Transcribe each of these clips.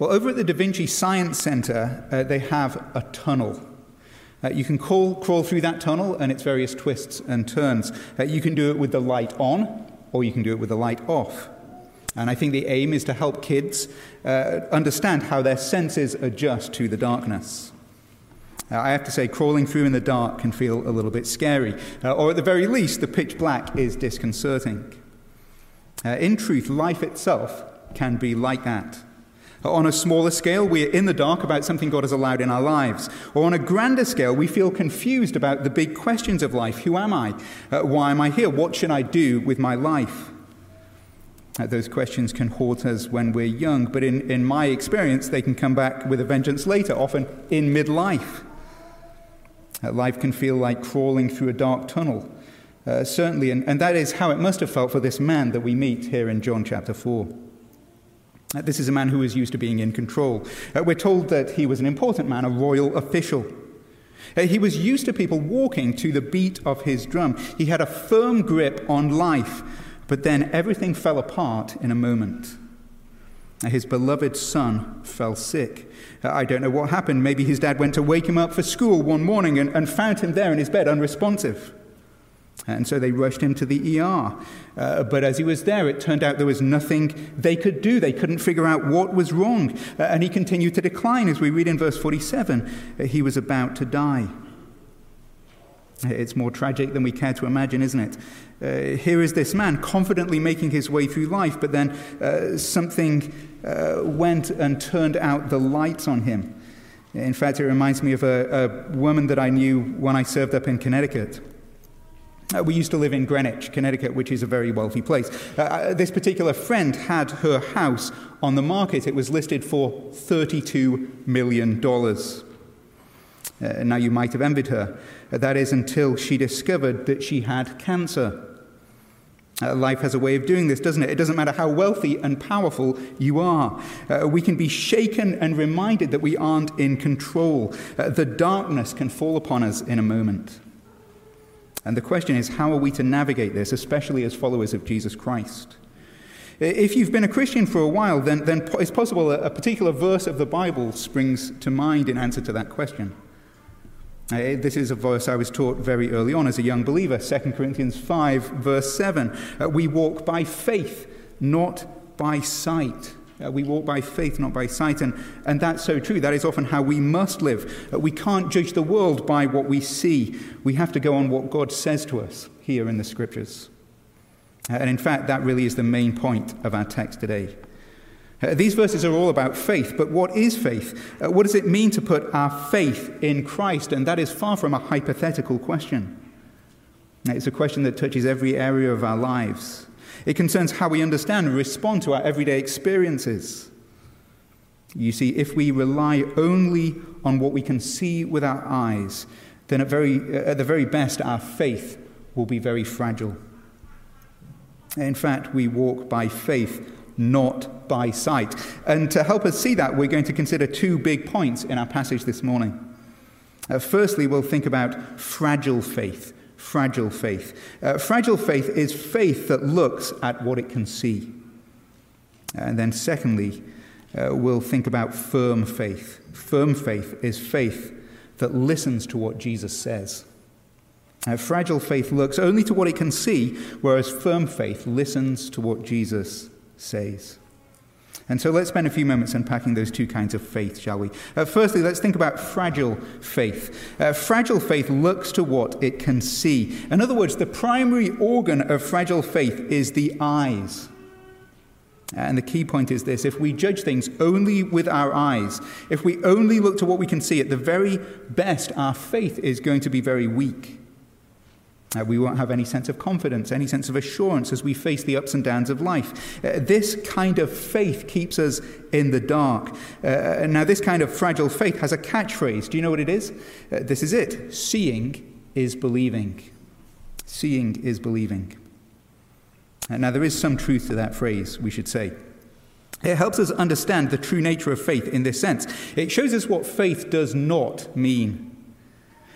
Well, over at the Da Vinci Science Center, uh, they have a tunnel. Uh, you can crawl, crawl through that tunnel and its various twists and turns. Uh, you can do it with the light on, or you can do it with the light off. And I think the aim is to help kids uh, understand how their senses adjust to the darkness. Uh, I have to say, crawling through in the dark can feel a little bit scary, uh, or at the very least, the pitch black is disconcerting. In truth, life itself can be like that. On a smaller scale, we are in the dark about something God has allowed in our lives. Or on a grander scale, we feel confused about the big questions of life Who am I? Uh, why am I here? What should I do with my life? Uh, those questions can haunt us when we're young, but in, in my experience, they can come back with a vengeance later, often in midlife. Uh, life can feel like crawling through a dark tunnel, uh, certainly, and, and that is how it must have felt for this man that we meet here in John chapter 4. Uh, this is a man who was used to being in control. Uh, we're told that he was an important man, a royal official. Uh, he was used to people walking to the beat of his drum. He had a firm grip on life, but then everything fell apart in a moment. Uh, his beloved son fell sick. Uh, I don't know what happened. Maybe his dad went to wake him up for school one morning and, and found him there in his bed, unresponsive. And so they rushed him to the ER. Uh, but as he was there, it turned out there was nothing they could do. They couldn't figure out what was wrong. Uh, and he continued to decline. As we read in verse 47, uh, he was about to die. It's more tragic than we care to imagine, isn't it? Uh, here is this man confidently making his way through life, but then uh, something uh, went and turned out the lights on him. In fact, it reminds me of a, a woman that I knew when I served up in Connecticut. Uh, we used to live in Greenwich, Connecticut, which is a very wealthy place. Uh, uh, this particular friend had her house on the market. It was listed for $32 million. Uh, now, you might have envied her. Uh, that is until she discovered that she had cancer. Uh, life has a way of doing this, doesn't it? It doesn't matter how wealthy and powerful you are. we can be shaken and reminded that we aren't in control. the darkness can fall upon us in a moment. And the question is, how are we to navigate this, especially as followers of Jesus Christ? If you've been a Christian for a while, then, then it's possible a particular verse of the Bible springs to mind in answer to that question. This is a verse I was taught very early on as a young believer, 2 Corinthians 5, verse 7. Uh, we walk by faith, not by sight. Uh, we walk by faith, not by sight. And, and that's so true. That is often how we must live. Uh, we can't judge the world by what we see. We have to go on what God says to us here in the scriptures. Uh, and in fact, that really is the main point of our text today. Uh, these verses are all about faith, but what is faith? Uh, what does it mean to put our faith in Christ? And that is far from a hypothetical question. It's a question that touches every area of our lives. It concerns how we understand and respond to our everyday experiences. You see, if we rely only on what we can see with our eyes, then at, very, at the very best, our faith will be very fragile. In fact, we walk by faith, not by sight. And to help us see that, we're going to consider two big points in our passage this morning. Uh, firstly, we'll think about fragile faith fragile faith. Uh, fragile faith is faith that looks at what it can see. And then, secondly, uh, we'll think about firm faith. Firm faith is faith that listens to what Jesus says. Uh, fragile faith looks only to what it can see, whereas firm faith listens to what Jesus says. And so let's spend a few moments unpacking those two kinds of faith, shall we? Uh, firstly, let's think about fragile faith. Uh, fragile faith looks to what it can see. In other words, the primary organ of fragile faith is the eyes. And the key point is this if we judge things only with our eyes, if we only look to what we can see, at the very best, our faith is going to be very weak. Uh, we won't have any sense of confidence, any sense of assurance as we face the ups and downs of life. Uh, this kind of faith keeps us in the dark. Uh, now, this kind of fragile faith has a catchphrase. Do you know what it is? Uh, this is it Seeing is believing. Seeing is believing. Uh, now, there is some truth to that phrase, we should say. It helps us understand the true nature of faith in this sense. It shows us what faith does not mean.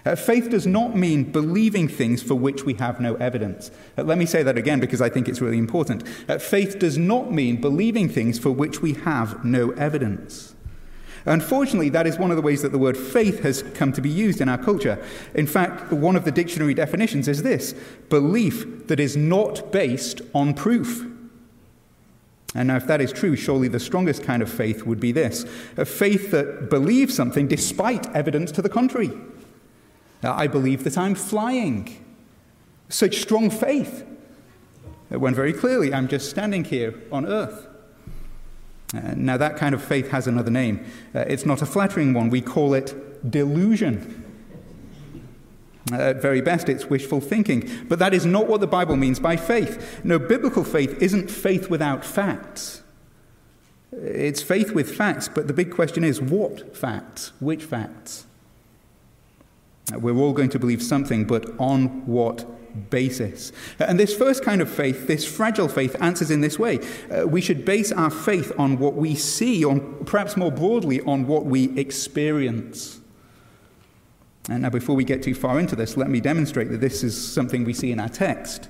Uh, faith does not mean believing things for which we have no evidence. Uh, let me say that again because I think it's really important. Uh, faith does not mean believing things for which we have no evidence. Unfortunately, that is one of the ways that the word faith has come to be used in our culture. In fact, one of the dictionary definitions is this belief that is not based on proof. And now, if that is true, surely the strongest kind of faith would be this a faith that believes something despite evidence to the contrary. I believe that I'm flying. Such strong faith. When very clearly I'm just standing here on earth. Uh, now, that kind of faith has another name. Uh, it's not a flattering one. We call it delusion. Uh, at very best, it's wishful thinking. But that is not what the Bible means by faith. No, biblical faith isn't faith without facts. It's faith with facts, but the big question is what facts? Which facts? Uh, we're all going to believe something, but on what basis? And this first kind of faith, this fragile faith, answers in this way. Uh, we should base our faith on what we see, on perhaps more broadly, on what we experience. And now, before we get too far into this, let me demonstrate that this is something we see in our text.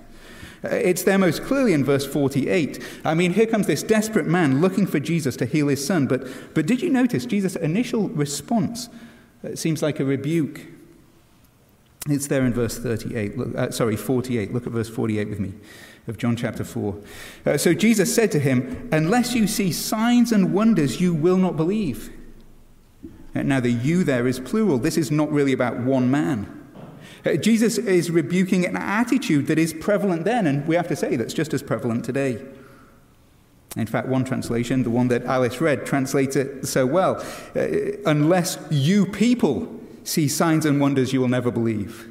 Uh, it's there most clearly in verse 48. I mean, here comes this desperate man looking for Jesus to heal his son. But, but did you notice Jesus' initial response? It seems like a rebuke. It's there in verse 38. Look, uh, sorry, 48. Look at verse 48 with me of John chapter 4. Uh, so Jesus said to him, Unless you see signs and wonders, you will not believe. Uh, now, the you there is plural. This is not really about one man. Uh, Jesus is rebuking an attitude that is prevalent then, and we have to say that's just as prevalent today. In fact, one translation, the one that Alice read, translates it so well. Uh, unless you people see signs and wonders you will never believe.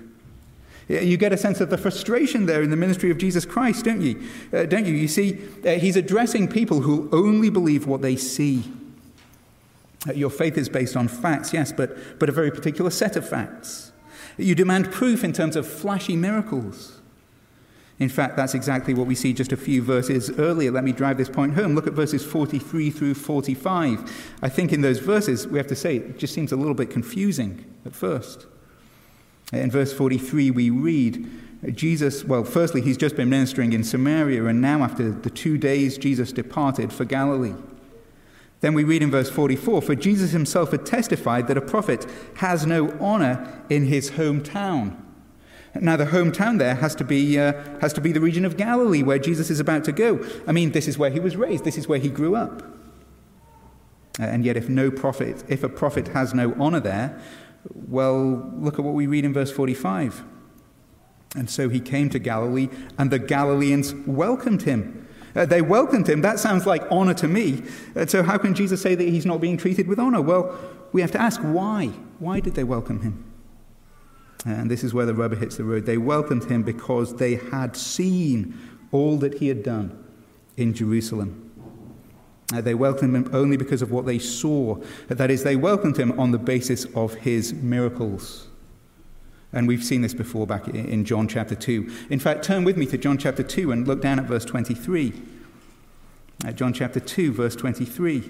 You get a sense of the frustration there in the ministry of Jesus Christ, don't you? Uh, don't you? You see, uh, he's addressing people who only believe what they see. Uh, your faith is based on facts, yes, but, but a very particular set of facts. You demand proof in terms of flashy miracles. In fact, that's exactly what we see just a few verses earlier. Let me drive this point home. Look at verses 43 through 45. I think in those verses, we have to say, it just seems a little bit confusing at first. In verse 43, we read, Jesus, well, firstly, he's just been ministering in Samaria, and now after the two days, Jesus departed for Galilee. Then we read in verse 44 For Jesus himself had testified that a prophet has no honor in his hometown. Now, the hometown there has to, be, uh, has to be the region of Galilee where Jesus is about to go. I mean, this is where he was raised, this is where he grew up. And yet, if no prophet, if a prophet has no honor there, well, look at what we read in verse 45. And so he came to Galilee, and the Galileans welcomed him. Uh, they welcomed him. That sounds like honor to me. Uh, so, how can Jesus say that he's not being treated with honor? Well, we have to ask why. Why did they welcome him? And this is where the rubber hits the road. They welcomed him because they had seen all that he had done in Jerusalem. Uh, they welcomed him only because of what they saw. That is, they welcomed him on the basis of his miracles. And we've seen this before back in John chapter 2. In fact, turn with me to John chapter 2 and look down at verse 23. Uh, John chapter 2, verse 23.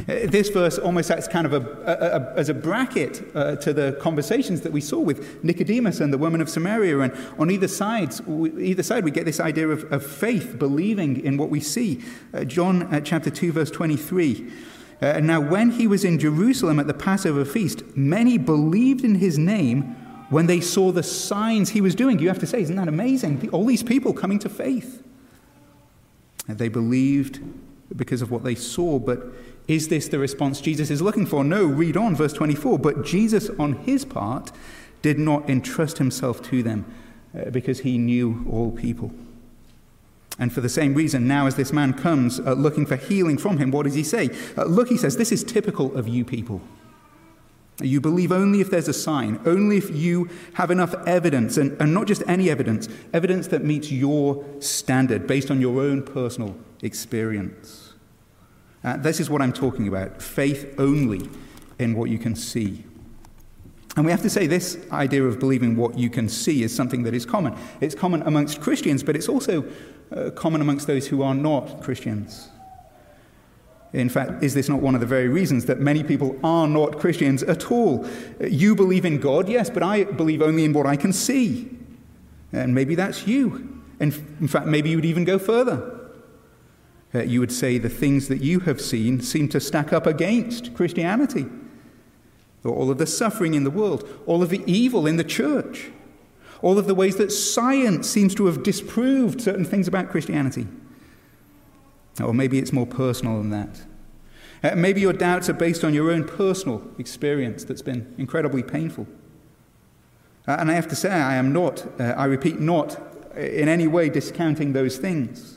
Uh, this verse almost acts kind of a, a, a, as a bracket uh, to the conversations that we saw with Nicodemus and the woman of Samaria. And on either side, either side we get this idea of, of faith, believing in what we see. Uh, John uh, chapter 2, verse 23. Uh, now, when he was in Jerusalem at the Passover feast, many believed in his name when they saw the signs he was doing. You have to say, isn't that amazing? All these people coming to faith. They believed because of what they saw, but is this the response Jesus is looking for? No, read on, verse 24. But Jesus, on his part, did not entrust himself to them uh, because he knew all people. And for the same reason, now as this man comes uh, looking for healing from him, what does he say? Uh, look, he says, this is typical of you people. You believe only if there's a sign, only if you have enough evidence, and, and not just any evidence, evidence that meets your standard based on your own personal experience. Uh, this is what I'm talking about faith only in what you can see. And we have to say this idea of believing what you can see is something that is common. It's common amongst Christians, but it's also uh, common amongst those who are not Christians. In fact, is this not one of the very reasons that many people are not Christians at all? You believe in God, yes, but I believe only in what I can see. And maybe that's you. And in fact, maybe you would even go further. Uh, you would say the things that you have seen seem to stack up against Christianity. All of the suffering in the world, all of the evil in the church, all of the ways that science seems to have disproved certain things about Christianity. Or maybe it's more personal than that. Uh, maybe your doubts are based on your own personal experience that's been incredibly painful. Uh, and I have to say, I am not, uh, I repeat, not in any way discounting those things.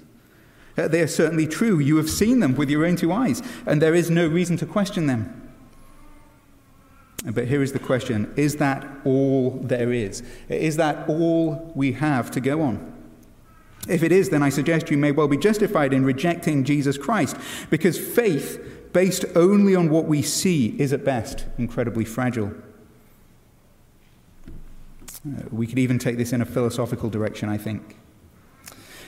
Uh, they are certainly true. You have seen them with your own two eyes, and there is no reason to question them. But here is the question Is that all there is? Is that all we have to go on? If it is, then I suggest you may well be justified in rejecting Jesus Christ, because faith based only on what we see is at best incredibly fragile. Uh, we could even take this in a philosophical direction, I think.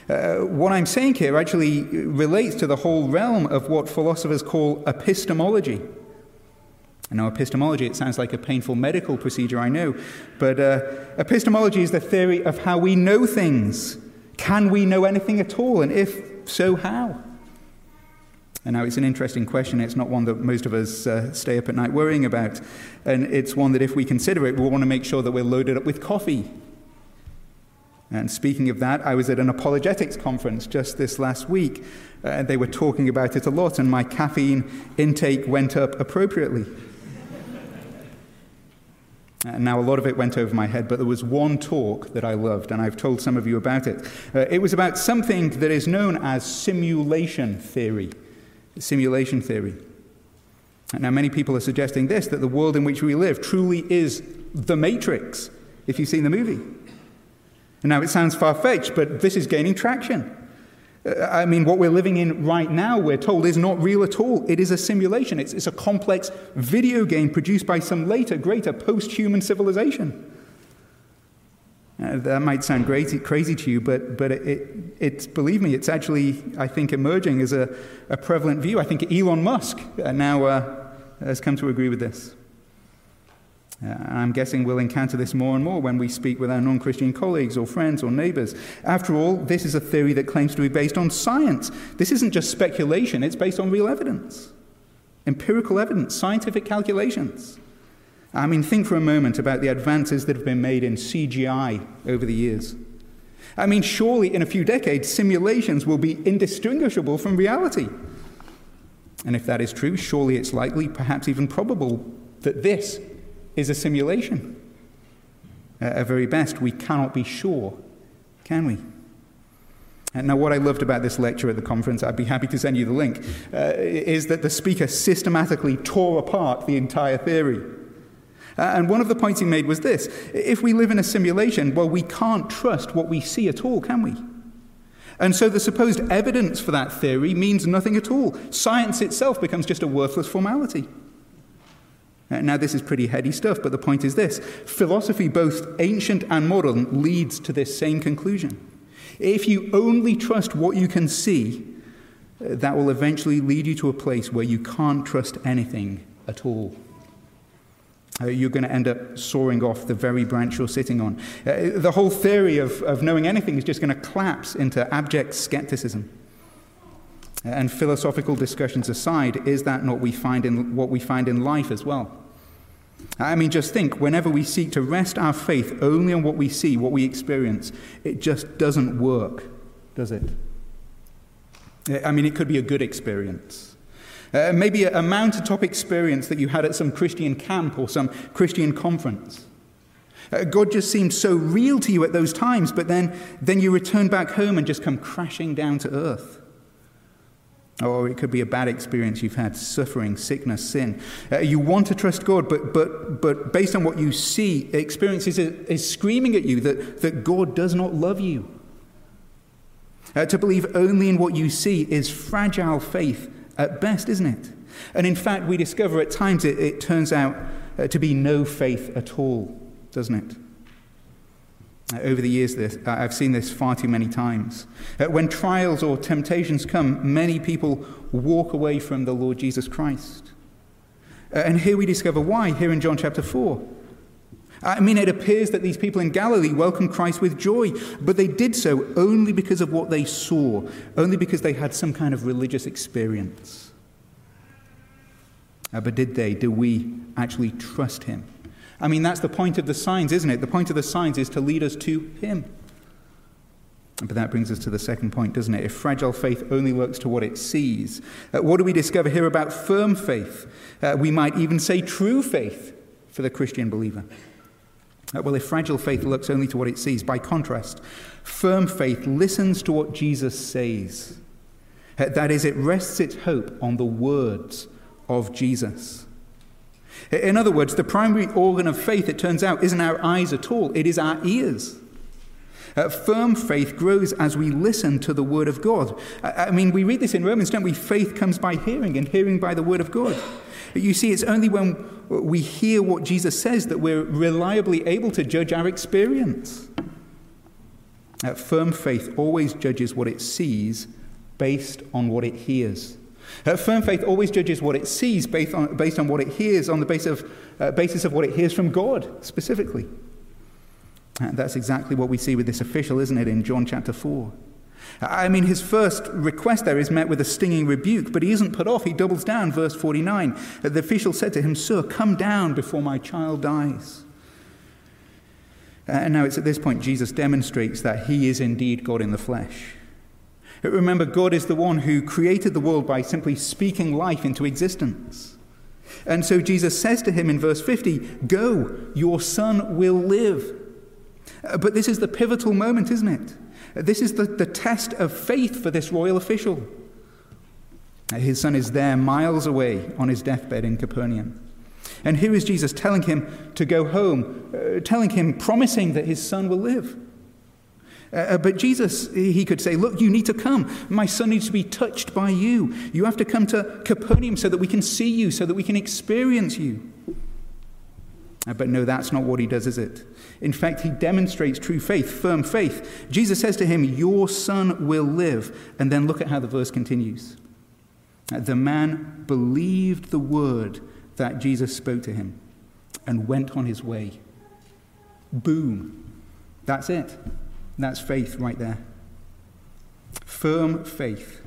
Uh, what I'm saying here actually relates to the whole realm of what philosophers call epistemology. I know epistemology, it sounds like a painful medical procedure, I know, but uh, epistemology is the theory of how we know things. Can we know anything at all? And if so, how? And now it's an interesting question. It's not one that most of us uh, stay up at night worrying about. And it's one that if we consider it, we'll want to make sure that we're loaded up with coffee. And speaking of that, I was at an apologetics conference just this last week. Uh, they were talking about it a lot, and my caffeine intake went up appropriately. And now, a lot of it went over my head, but there was one talk that I loved, and I've told some of you about it. Uh, it was about something that is known as simulation theory simulation theory. Now, many people are suggesting this that the world in which we live truly is the Matrix, if you've seen the movie. Now, it sounds far fetched, but this is gaining traction. Uh, I mean, what we're living in right now, we're told, is not real at all. It is a simulation. It's, it's a complex video game produced by some later, greater post human civilization. Uh, that might sound crazy, crazy to you, but, but it, it, believe me, it's actually, I think, emerging as a, a prevalent view. I think Elon Musk uh, now uh, has come to agree with this. Uh, and I'm guessing we'll encounter this more and more when we speak with our non Christian colleagues or friends or neighbors. After all, this is a theory that claims to be based on science. This isn't just speculation, it's based on real evidence, empirical evidence, scientific calculations. I mean, think for a moment about the advances that have been made in CGI over the years. I mean, surely in a few decades, simulations will be indistinguishable from reality. And if that is true, surely it's likely, perhaps even probable, that this is a simulation. At very best, we cannot be sure, can we? Now, what I loved about this lecture at the conference, I'd be happy to send you the link, uh, is that the speaker systematically tore apart the entire theory. Uh, and one of the points he made was this if we live in a simulation, well, we can't trust what we see at all, can we? And so the supposed evidence for that theory means nothing at all. Science itself becomes just a worthless formality. Now, this is pretty heady stuff, but the point is this philosophy, both ancient and modern, leads to this same conclusion. If you only trust what you can see, uh, that will eventually lead you to a place where you can't trust anything at all uh, you're going to end up sawing off the very branch you're sitting on. Uh, the whole theory of, of knowing anything is just going to collapse into abject skepticism. And philosophical discussions aside, is that not we find in, what we find in life as well? I mean, just think whenever we seek to rest our faith only on what we see, what we experience, it just doesn't work, does it? I mean, it could be a good experience. Uh, maybe a, a mountaintop experience that you had at some Christian camp or some Christian conference. Uh, God just seemed so real to you at those times, but then, then you return back home and just come crashing down to earth. Or it could be a bad experience you've had suffering, sickness, sin. Uh, you want to trust God, but, but, but based on what you see, experience is, is screaming at you that, that God does not love you. Uh, to believe only in what you see is fragile faith at best, isn't it? And in fact, we discover at times it, it turns out uh, to be no faith at all, doesn't it? Over the years, this, I've seen this far too many times. Uh, when trials or temptations come, many people walk away from the Lord Jesus Christ. Uh, and here we discover why, here in John chapter 4. I mean, it appears that these people in Galilee welcomed Christ with joy, but they did so only because of what they saw, only because they had some kind of religious experience. Uh, but did they? Do we actually trust him? I mean, that's the point of the signs, isn't it? The point of the signs is to lead us to him. But that brings us to the second point, doesn't it? If fragile faith only looks to what it sees, uh, what do we discover here about firm faith? Uh, we might even say true faith for the Christian believer. Uh, well, if fragile faith looks only to what it sees, by contrast, firm faith listens to what Jesus says. Uh, that is, it rests its hope on the words of Jesus. In other words, the primary organ of faith, it turns out, isn't our eyes at all, it is our ears. Uh, firm faith grows as we listen to the Word of God. I, I mean, we read this in Romans, don't we? Faith comes by hearing, and hearing by the Word of God. You see, it's only when we hear what Jesus says that we're reliably able to judge our experience. Uh, firm faith always judges what it sees based on what it hears. Uh, firm faith always judges what it sees based on, based on what it hears, on the basis of, uh, basis of what it hears from God specifically. And that's exactly what we see with this official, isn't it, in John chapter 4. I mean, his first request there is met with a stinging rebuke, but he isn't put off. He doubles down, verse 49. The official said to him, Sir, come down before my child dies. And now it's at this point Jesus demonstrates that he is indeed God in the flesh. Remember, God is the one who created the world by simply speaking life into existence. And so Jesus says to him in verse 50, Go, your son will live. But this is the pivotal moment, isn't it? This is the, the test of faith for this royal official. His son is there, miles away, on his deathbed in Capernaum. And here is Jesus telling him to go home, uh, telling him, promising that his son will live. Uh, but Jesus, he could say, Look, you need to come. My son needs to be touched by you. You have to come to Capernaum so that we can see you, so that we can experience you. Uh, but no, that's not what he does, is it? In fact, he demonstrates true faith, firm faith. Jesus says to him, Your son will live. And then look at how the verse continues. Uh, the man believed the word that Jesus spoke to him and went on his way. Boom. That's it. That's faith right there. Firm faith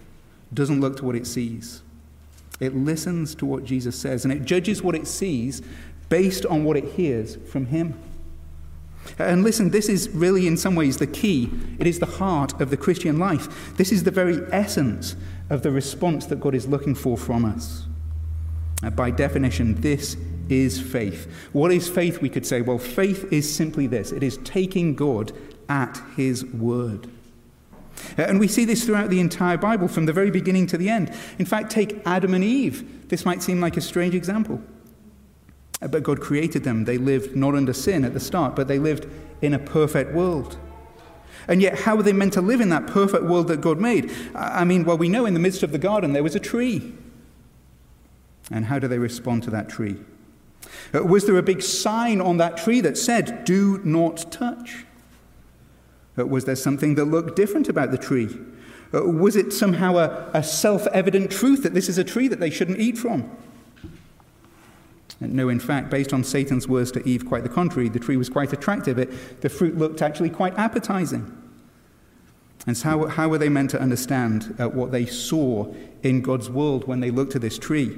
doesn't look to what it sees. It listens to what Jesus says and it judges what it sees based on what it hears from Him. And listen, this is really, in some ways, the key. It is the heart of the Christian life. This is the very essence of the response that God is looking for from us. Uh, by definition, this is faith. What is faith, we could say? Well, faith is simply this it is taking God at His word. Uh, and we see this throughout the entire Bible, from the very beginning to the end. In fact, take Adam and Eve. This might seem like a strange example. But God created them. They lived not under sin at the start, but they lived in a perfect world. And yet, how were they meant to live in that perfect world that God made? I mean, well, we know in the midst of the garden there was a tree. And how do they respond to that tree? Uh, was there a big sign on that tree that said, Do not touch? Uh, was there something that looked different about the tree? Uh, was it somehow a, a self evident truth that this is a tree that they shouldn't eat from? No, in fact, based on Satan's words to Eve, quite the contrary. The tree was quite attractive. It, the fruit looked actually quite appetizing. And so, how, how were they meant to understand uh, what they saw in God's world when they looked at this tree?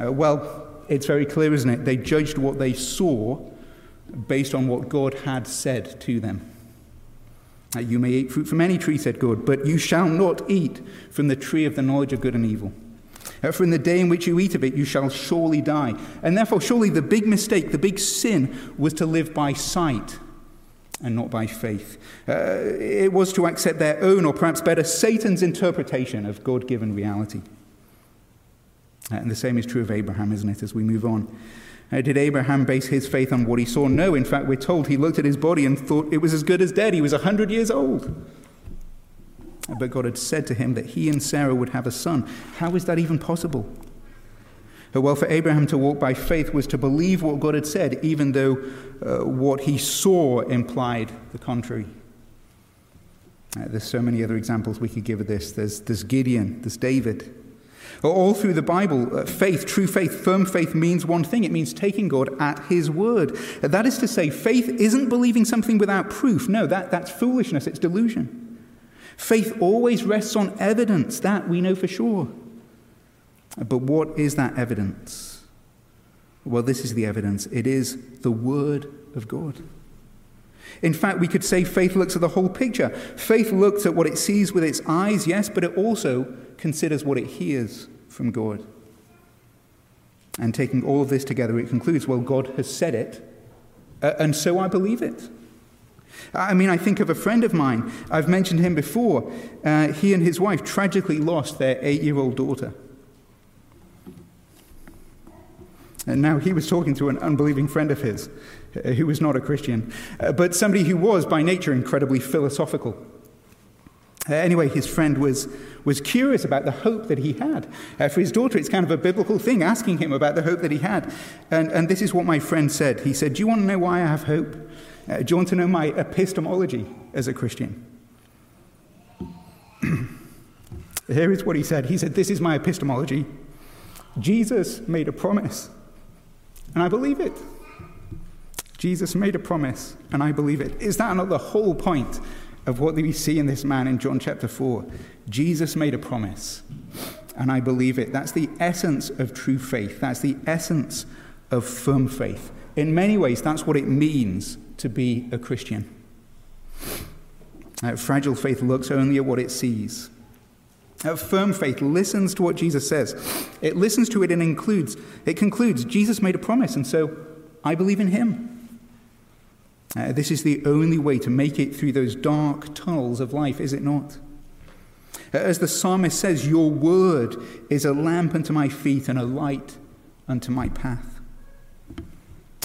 Uh, well, it's very clear, isn't it? They judged what they saw based on what God had said to them. You may eat fruit from any tree, said God, but you shall not eat from the tree of the knowledge of good and evil. Uh, for in the day in which you eat of it, you shall surely die. And therefore, surely the big mistake, the big sin, was to live by sight and not by faith. Uh, it was to accept their own, or perhaps better, Satan's interpretation of God given reality. Uh, and the same is true of Abraham, isn't it, as we move on? Uh, did Abraham base his faith on what he saw? No. In fact, we're told he looked at his body and thought it was as good as dead. He was 100 years old. But God had said to him that he and Sarah would have a son. How is that even possible? Well, for Abraham to walk by faith was to believe what God had said, even though uh, what he saw implied the contrary. Uh, there's so many other examples we could give of this. There's, there's Gideon, there's David. All through the Bible, uh, faith, true faith, firm faith means one thing it means taking God at his word. That is to say, faith isn't believing something without proof. No, that, that's foolishness, it's delusion. Faith always rests on evidence, that we know for sure. But what is that evidence? Well, this is the evidence it is the Word of God. In fact, we could say faith looks at the whole picture. Faith looks at what it sees with its eyes, yes, but it also considers what it hears from God. And taking all of this together, it concludes well, God has said it, uh, and so I believe it. I mean, I think of a friend of mine. I've mentioned him before. Uh, he and his wife tragically lost their eight year old daughter. And now he was talking to an unbelieving friend of his who was not a Christian, uh, but somebody who was by nature incredibly philosophical. Uh, anyway, his friend was, was curious about the hope that he had. Uh, for his daughter, it's kind of a biblical thing, asking him about the hope that he had. And, and this is what my friend said. He said, Do you want to know why I have hope? Uh, do you want to know my epistemology as a Christian? Here is what he said. He said, This is my epistemology. Jesus made a promise and I believe it. Jesus made a promise, and I believe it. Is that not the whole point of what we see in this man in John chapter 4? Jesus made a promise, and I believe it. That's the essence of true faith. That's the essence of firm faith. In many ways, that's what it means to be a Christian. Uh, fragile faith looks only at what it sees. A firm faith listens to what Jesus says. It listens to it and includes, it concludes, Jesus made a promise, and so I believe in him. Uh, this is the only way to make it through those dark tunnels of life, is it not? Uh, as the psalmist says, Your word is a lamp unto my feet and a light unto my path.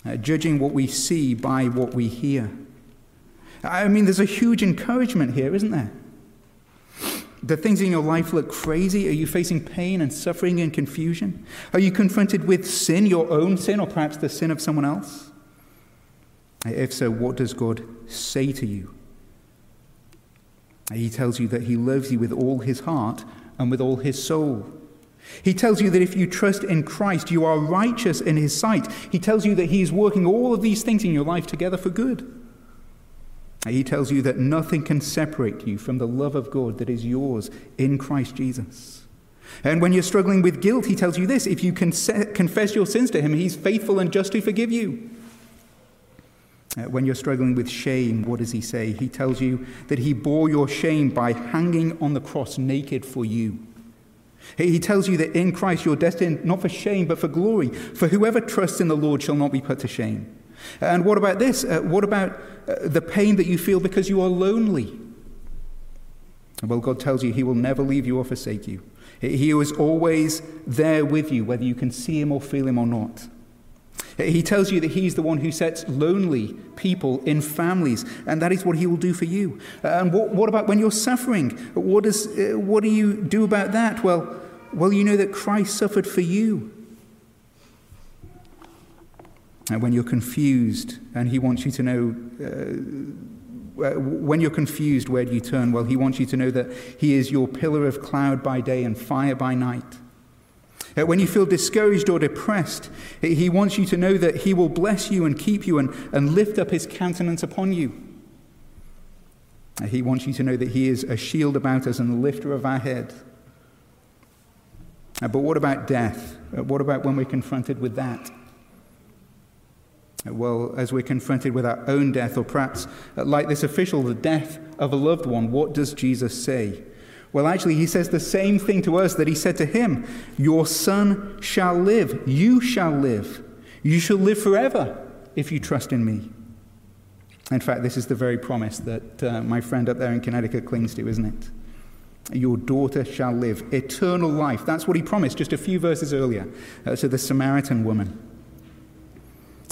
Uh, judging what we see by what we hear. I mean, there's a huge encouragement here, isn't there? The things in your life look crazy? Are you facing pain and suffering and confusion? Are you confronted with sin, your own sin, or perhaps the sin of someone else? If so, what does God say to you? He tells you that He loves you with all His heart and with all His soul. He tells you that if you trust in Christ, you are righteous in His sight. He tells you that He is working all of these things in your life together for good. He tells you that nothing can separate you from the love of God that is yours in Christ Jesus. And when you're struggling with guilt, he tells you this if you confess your sins to him, he's faithful and just to forgive you. Uh, when you're struggling with shame, what does he say? He tells you that he bore your shame by hanging on the cross naked for you. He tells you that in Christ you're destined not for shame, but for glory. For whoever trusts in the Lord shall not be put to shame. And what about this? Uh, what about uh, the pain that you feel because you are lonely? Well, God tells you He will never leave you or forsake you. He is always there with you, whether you can see Him or feel Him or not. He tells you that He's the one who sets lonely people in families, and that is what He will do for you. And what, what about when you're suffering? What, does, uh, what do you do about that? Well, well, you know that Christ suffered for you. And when you're confused, and he wants you to know, uh, when you're confused, where do you turn? Well, he wants you to know that he is your pillar of cloud by day and fire by night. Uh, when you feel discouraged or depressed, he wants you to know that he will bless you and keep you and, and lift up his countenance upon you. Uh, he wants you to know that he is a shield about us and the lifter of our head. Uh, but what about death? What about when we're confronted with that? Well, as we're confronted with our own death, or perhaps like this official, the death of a loved one, what does Jesus say? Well, actually, he says the same thing to us that he said to him Your son shall live. You shall live. You shall live forever if you trust in me. In fact, this is the very promise that uh, my friend up there in Connecticut clings to, isn't it? Your daughter shall live eternal life. That's what he promised just a few verses earlier uh, to the Samaritan woman.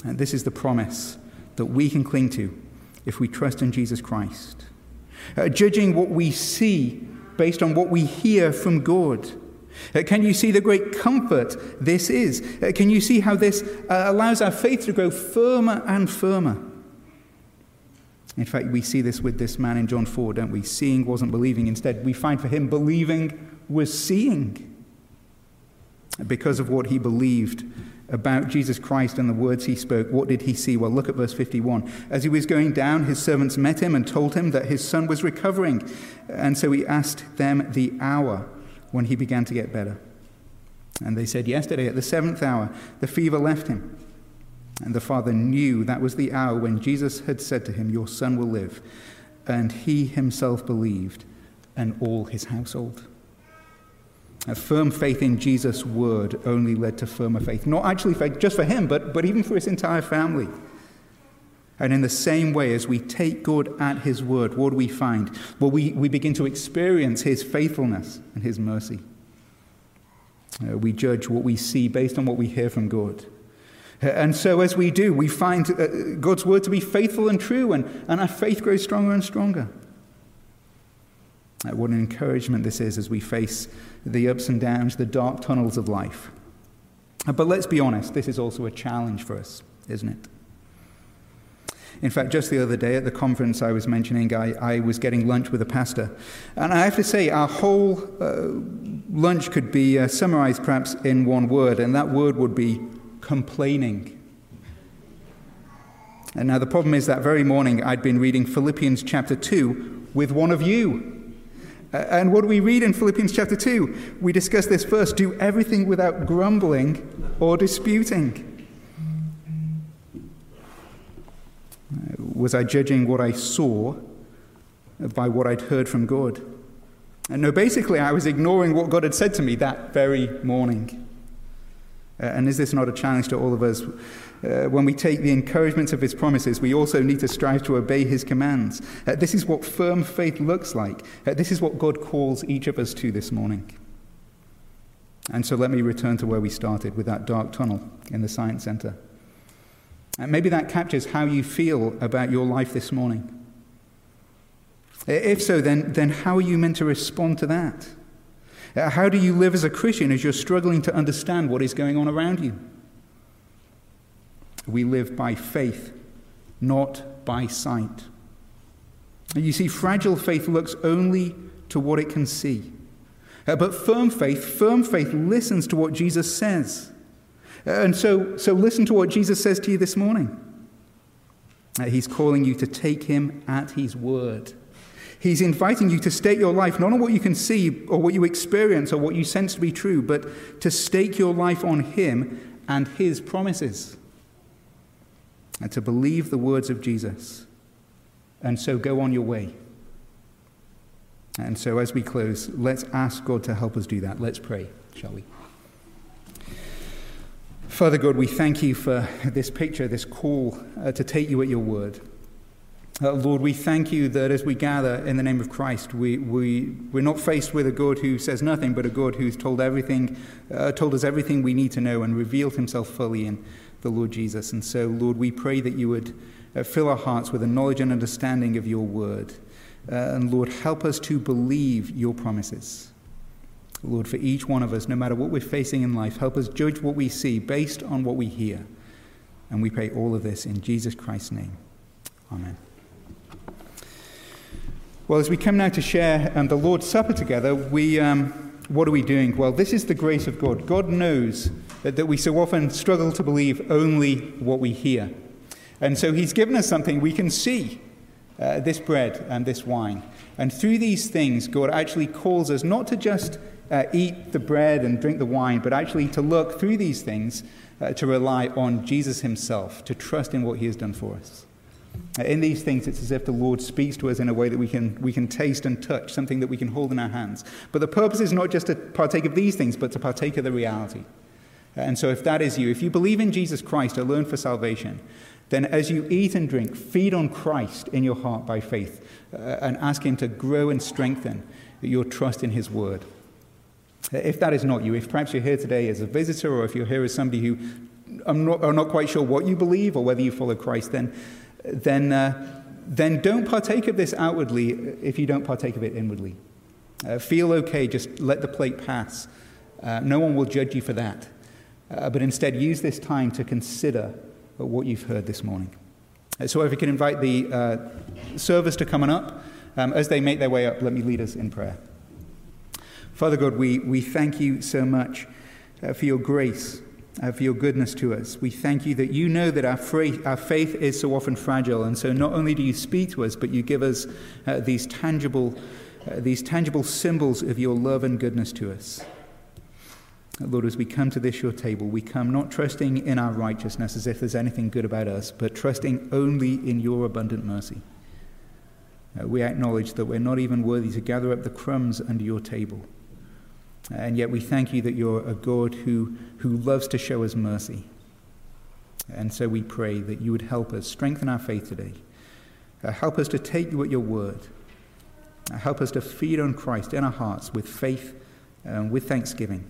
And this is the promise that we can cling to if we trust in Jesus Christ. Uh, judging what we see based on what we hear from God. Uh, can you see the great comfort this is? Uh, can you see how this uh, allows our faith to grow firmer and firmer? In fact, we see this with this man in John 4, don't we? Seeing wasn't believing. Instead, we find for him believing was seeing. Because of what he believed about Jesus Christ and the words he spoke, what did he see? Well, look at verse 51. As he was going down, his servants met him and told him that his son was recovering. And so he asked them the hour when he began to get better. And they said, Yesterday, at the seventh hour, the fever left him. And the father knew that was the hour when Jesus had said to him, Your son will live. And he himself believed, and all his household. A firm faith in Jesus' word only led to firmer faith. Not actually faith just for him, but, but even for his entire family. And in the same way, as we take God at his word, what do we find? Well, we, we begin to experience his faithfulness and his mercy. Uh, we judge what we see based on what we hear from God. Uh, and so, as we do, we find uh, God's word to be faithful and true, and, and our faith grows stronger and stronger. What an encouragement this is as we face the ups and downs, the dark tunnels of life. Uh, but let's be honest, this is also a challenge for us, isn't it? In fact, just the other day at the conference I was mentioning, I, I was getting lunch with a pastor. And I have to say, our whole uh, lunch could be uh, summarized perhaps in one word, and that word would be complaining. And now the problem is that very morning I'd been reading Philippians chapter 2 with one of you. Uh, and what we read in Philippians chapter 2? We discuss this first do everything without grumbling or disputing. Uh, was I judging what I saw by what I'd heard from God? And no, basically, I was ignoring what God had said to me that very morning. Uh, and is this not a challenge to all of us? Uh, when we take the encouragement of his promises, we also need to strive to obey his commands. Uh, this is what firm faith looks like. Uh, this is what God calls each of us to this morning. And so let me return to where we started with that dark tunnel in the Science Center. And maybe that captures how you feel about your life this morning. If so, then, then how are you meant to respond to that? Uh, how do you live as a Christian as you're struggling to understand what is going on around you? We live by faith, not by sight. And You see, fragile faith looks only to what it can see. Uh, but firm faith, firm faith listens to what Jesus says. Uh, and so, so listen to what Jesus says to you this morning. Uh, he's calling you to take him at his word. He's inviting you to stake your life not on what you can see or what you experience or what you sense to be true, but to stake your life on him and his promises and to believe the words of Jesus, and so go on your way. And so, as we close, let's ask God to help us do that. Let's pray, shall we? Father God, we thank you for this picture, this call uh, to take you at your word. Uh, Lord, we thank you that as we gather in the name of Christ, we, we, we're not faced with a God who says nothing, but a God who's told everything, uh, told us everything we need to know and revealed himself fully in the Lord Jesus. And so, Lord, we pray that you would uh, fill our hearts with a knowledge and understanding of your word. Uh, and Lord, help us to believe your promises. Lord, for each one of us, no matter what we're facing in life, help us judge what we see based on what we hear. And we pray all of this in Jesus Christ's name. Amen. Well, as we come now to share um, the Lord's Supper together, we, um, what are we doing? Well, this is the grace of God. God knows that we so often struggle to believe only what we hear. And so he's given us something we can see uh, this bread and this wine. And through these things, God actually calls us not to just uh, eat the bread and drink the wine, but actually to look through these things uh, to rely on Jesus himself, to trust in what he has done for us. Uh, in these things, it's as if the Lord speaks to us in a way that we can, we can taste and touch, something that we can hold in our hands. But the purpose is not just to partake of these things, but to partake of the reality. And so, if that is you, if you believe in Jesus Christ alone for salvation, then as you eat and drink, feed on Christ in your heart by faith uh, and ask Him to grow and strengthen your trust in His word. If that is not you, if perhaps you're here today as a visitor or if you're here as somebody who I'm not, are not quite sure what you believe or whether you follow Christ, then, then, uh, then don't partake of this outwardly if you don't partake of it inwardly. Uh, feel okay, just let the plate pass Uh, no one will judge you for that. Uh, but instead, use this time to consider what you've heard this morning. Uh, so, if we can invite the uh, servers to come on up, um, as they make their way up, let me lead us in prayer. Father God, we, we thank you so much uh, for your grace, uh, for your goodness to us. We thank you that you know that our, fra- our faith is so often fragile, and so not only do you speak to us, but you give us uh, these tangible, uh, these tangible symbols of your love and goodness to us. Lord, as we come to this your table, we come not trusting in our righteousness as if there's anything good about us, but trusting only in your abundant mercy. Uh, we acknowledge that we're not even worthy to gather up the crumbs under your table. And yet we thank you that you're a God who, who loves to show us mercy. And so we pray that you would help us strengthen our faith today. Uh, help us to take you at your word. Uh, help us to feed on Christ in our hearts with faith and with thanksgiving.